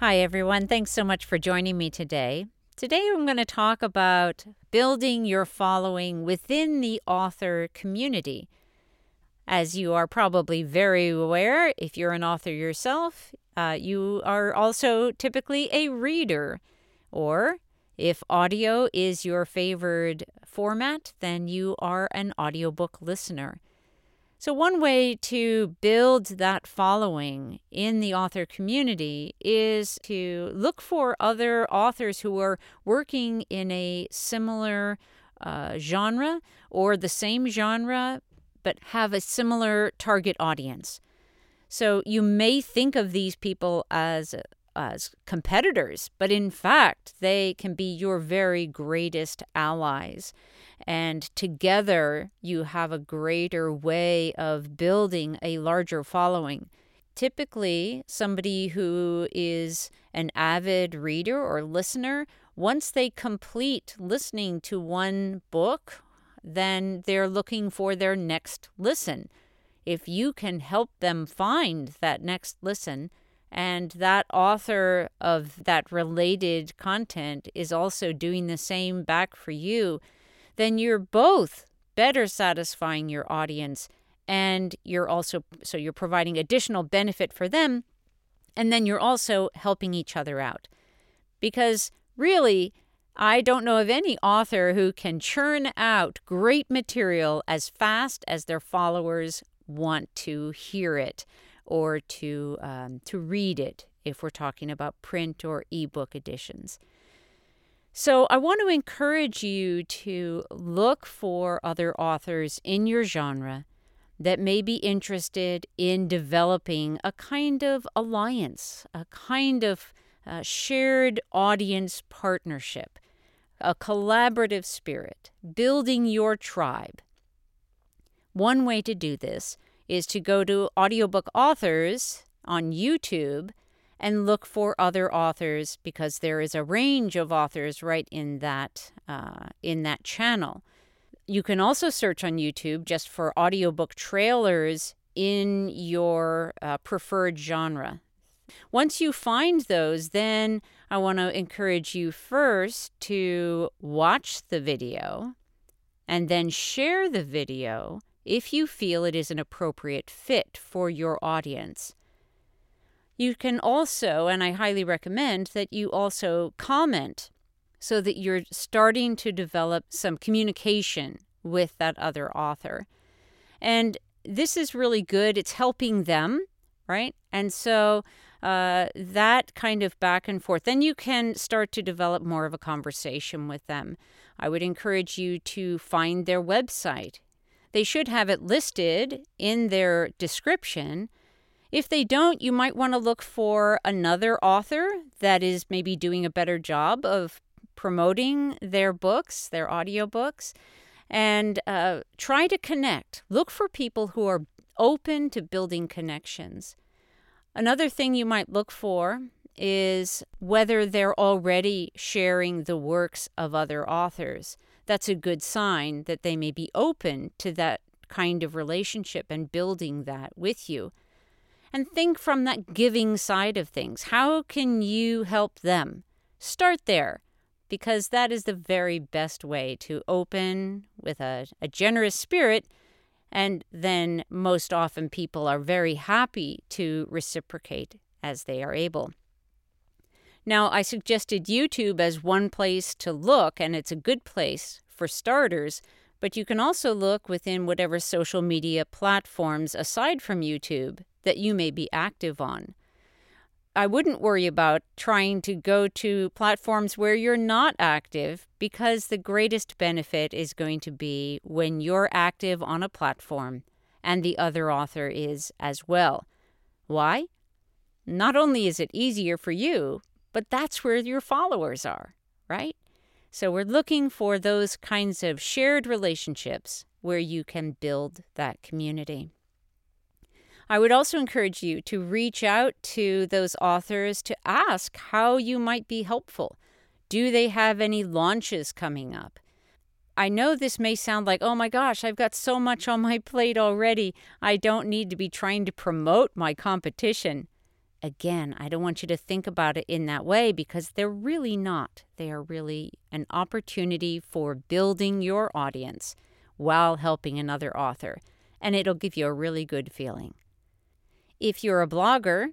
Hi, everyone. Thanks so much for joining me today. Today, I'm going to talk about building your following within the author community. As you are probably very aware, if you're an author yourself, uh, you are also typically a reader. Or if audio is your favored format, then you are an audiobook listener. So, one way to build that following in the author community is to look for other authors who are working in a similar uh, genre or the same genre but have a similar target audience. So, you may think of these people as as competitors, but in fact, they can be your very greatest allies. And together, you have a greater way of building a larger following. Typically, somebody who is an avid reader or listener, once they complete listening to one book, then they're looking for their next listen. If you can help them find that next listen, and that author of that related content is also doing the same back for you, then you're both better satisfying your audience and you're also so you're providing additional benefit for them and then you're also helping each other out. Because really, I don't know of any author who can churn out great material as fast as their followers want to hear it or to um, to read it if we're talking about print or ebook editions. So I want to encourage you to look for other authors in your genre that may be interested in developing a kind of alliance, a kind of uh, shared audience partnership, a collaborative spirit, building your tribe. One way to do this is to go to audiobook authors on YouTube and look for other authors because there is a range of authors right in that uh, in that channel. You can also search on YouTube just for audiobook trailers in your uh, preferred genre. Once you find those, then I want to encourage you first to watch the video and then share the video if you feel it is an appropriate fit for your audience. You can also, and I highly recommend that you also comment so that you're starting to develop some communication with that other author. And this is really good. It's helping them, right? And so uh, that kind of back and forth, then you can start to develop more of a conversation with them. I would encourage you to find their website they should have it listed in their description. If they don't, you might want to look for another author that is maybe doing a better job of promoting their books, their audiobooks, and uh, try to connect. Look for people who are open to building connections. Another thing you might look for is whether they're already sharing the works of other authors that's a good sign that they may be open to that kind of relationship and building that with you. And think from that giving side of things. How can you help them? Start there, because that is the very best way to open with a, a generous spirit. And then most often people are very happy to reciprocate as they are able. Now, I suggested YouTube as one place to look, and it's a good place for starters, but you can also look within whatever social media platforms aside from YouTube that you may be active on. I wouldn't worry about trying to go to platforms where you're not active because the greatest benefit is going to be when you're active on a platform and the other author is as well. Why? Not only is it easier for you, but that's where your followers are, right? So we're looking for those kinds of shared relationships where you can build that community. I would also encourage you to reach out to those authors to ask how you might be helpful. Do they have any launches coming up? I know this may sound like, oh my gosh, I've got so much on my plate already. I don't need to be trying to promote my competition. Again, I don't want you to think about it in that way because they're really not. They are really an opportunity for building your audience while helping another author, and it'll give you a really good feeling. If you're a blogger,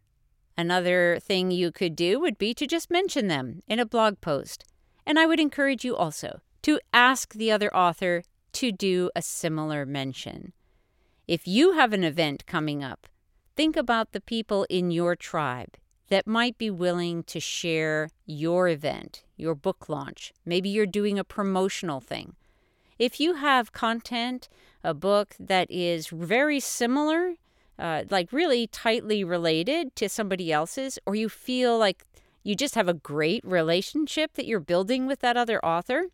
another thing you could do would be to just mention them in a blog post. And I would encourage you also to ask the other author to do a similar mention. If you have an event coming up, think about the people in your tribe that might be willing to share your event, your book launch. Maybe you're doing a promotional thing. If you have content, a book that is very similar uh, like really tightly related to somebody else's, or you feel like you just have a great relationship that you're building with that other author,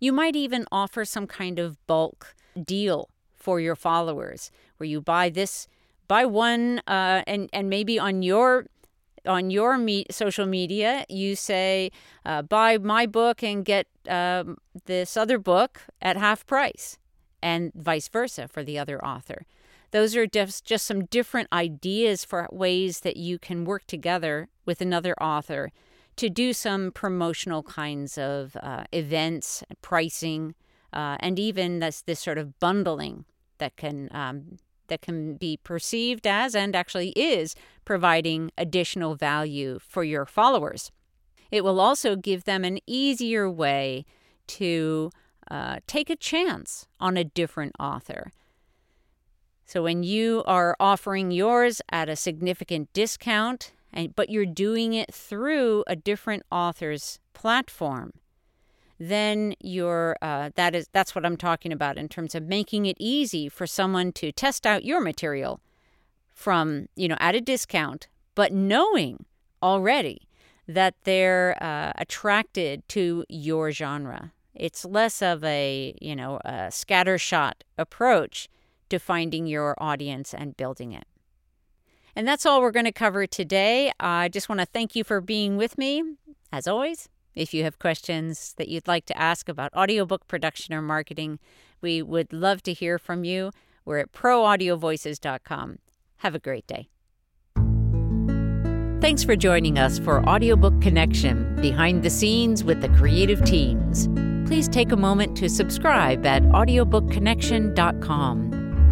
you might even offer some kind of bulk deal for your followers where you buy this, buy one, uh, and, and maybe on your on your me- social media, you say, uh, buy my book and get um, this other book at half price, and vice versa for the other author. Those are just, just some different ideas for ways that you can work together with another author to do some promotional kinds of uh, events, pricing, uh, and even this, this sort of bundling that can um, that can be perceived as and actually is providing additional value for your followers. It will also give them an easier way to uh, take a chance on a different author. So when you are offering yours at a significant discount, and, but you're doing it through a different author's platform, then you're uh, that is that's what I'm talking about in terms of making it easy for someone to test out your material from you know at a discount, but knowing already that they're uh, attracted to your genre. It's less of a you know a scattershot approach to finding your audience and building it. And that's all we're going to cover today. I just want to thank you for being with me. As always, if you have questions that you'd like to ask about audiobook production or marketing, we would love to hear from you. We're at proaudiovoices.com. Have a great day. Thanks for joining us for Audiobook Connection Behind the Scenes with the Creative Teams. Please take a moment to subscribe at audiobookconnection.com.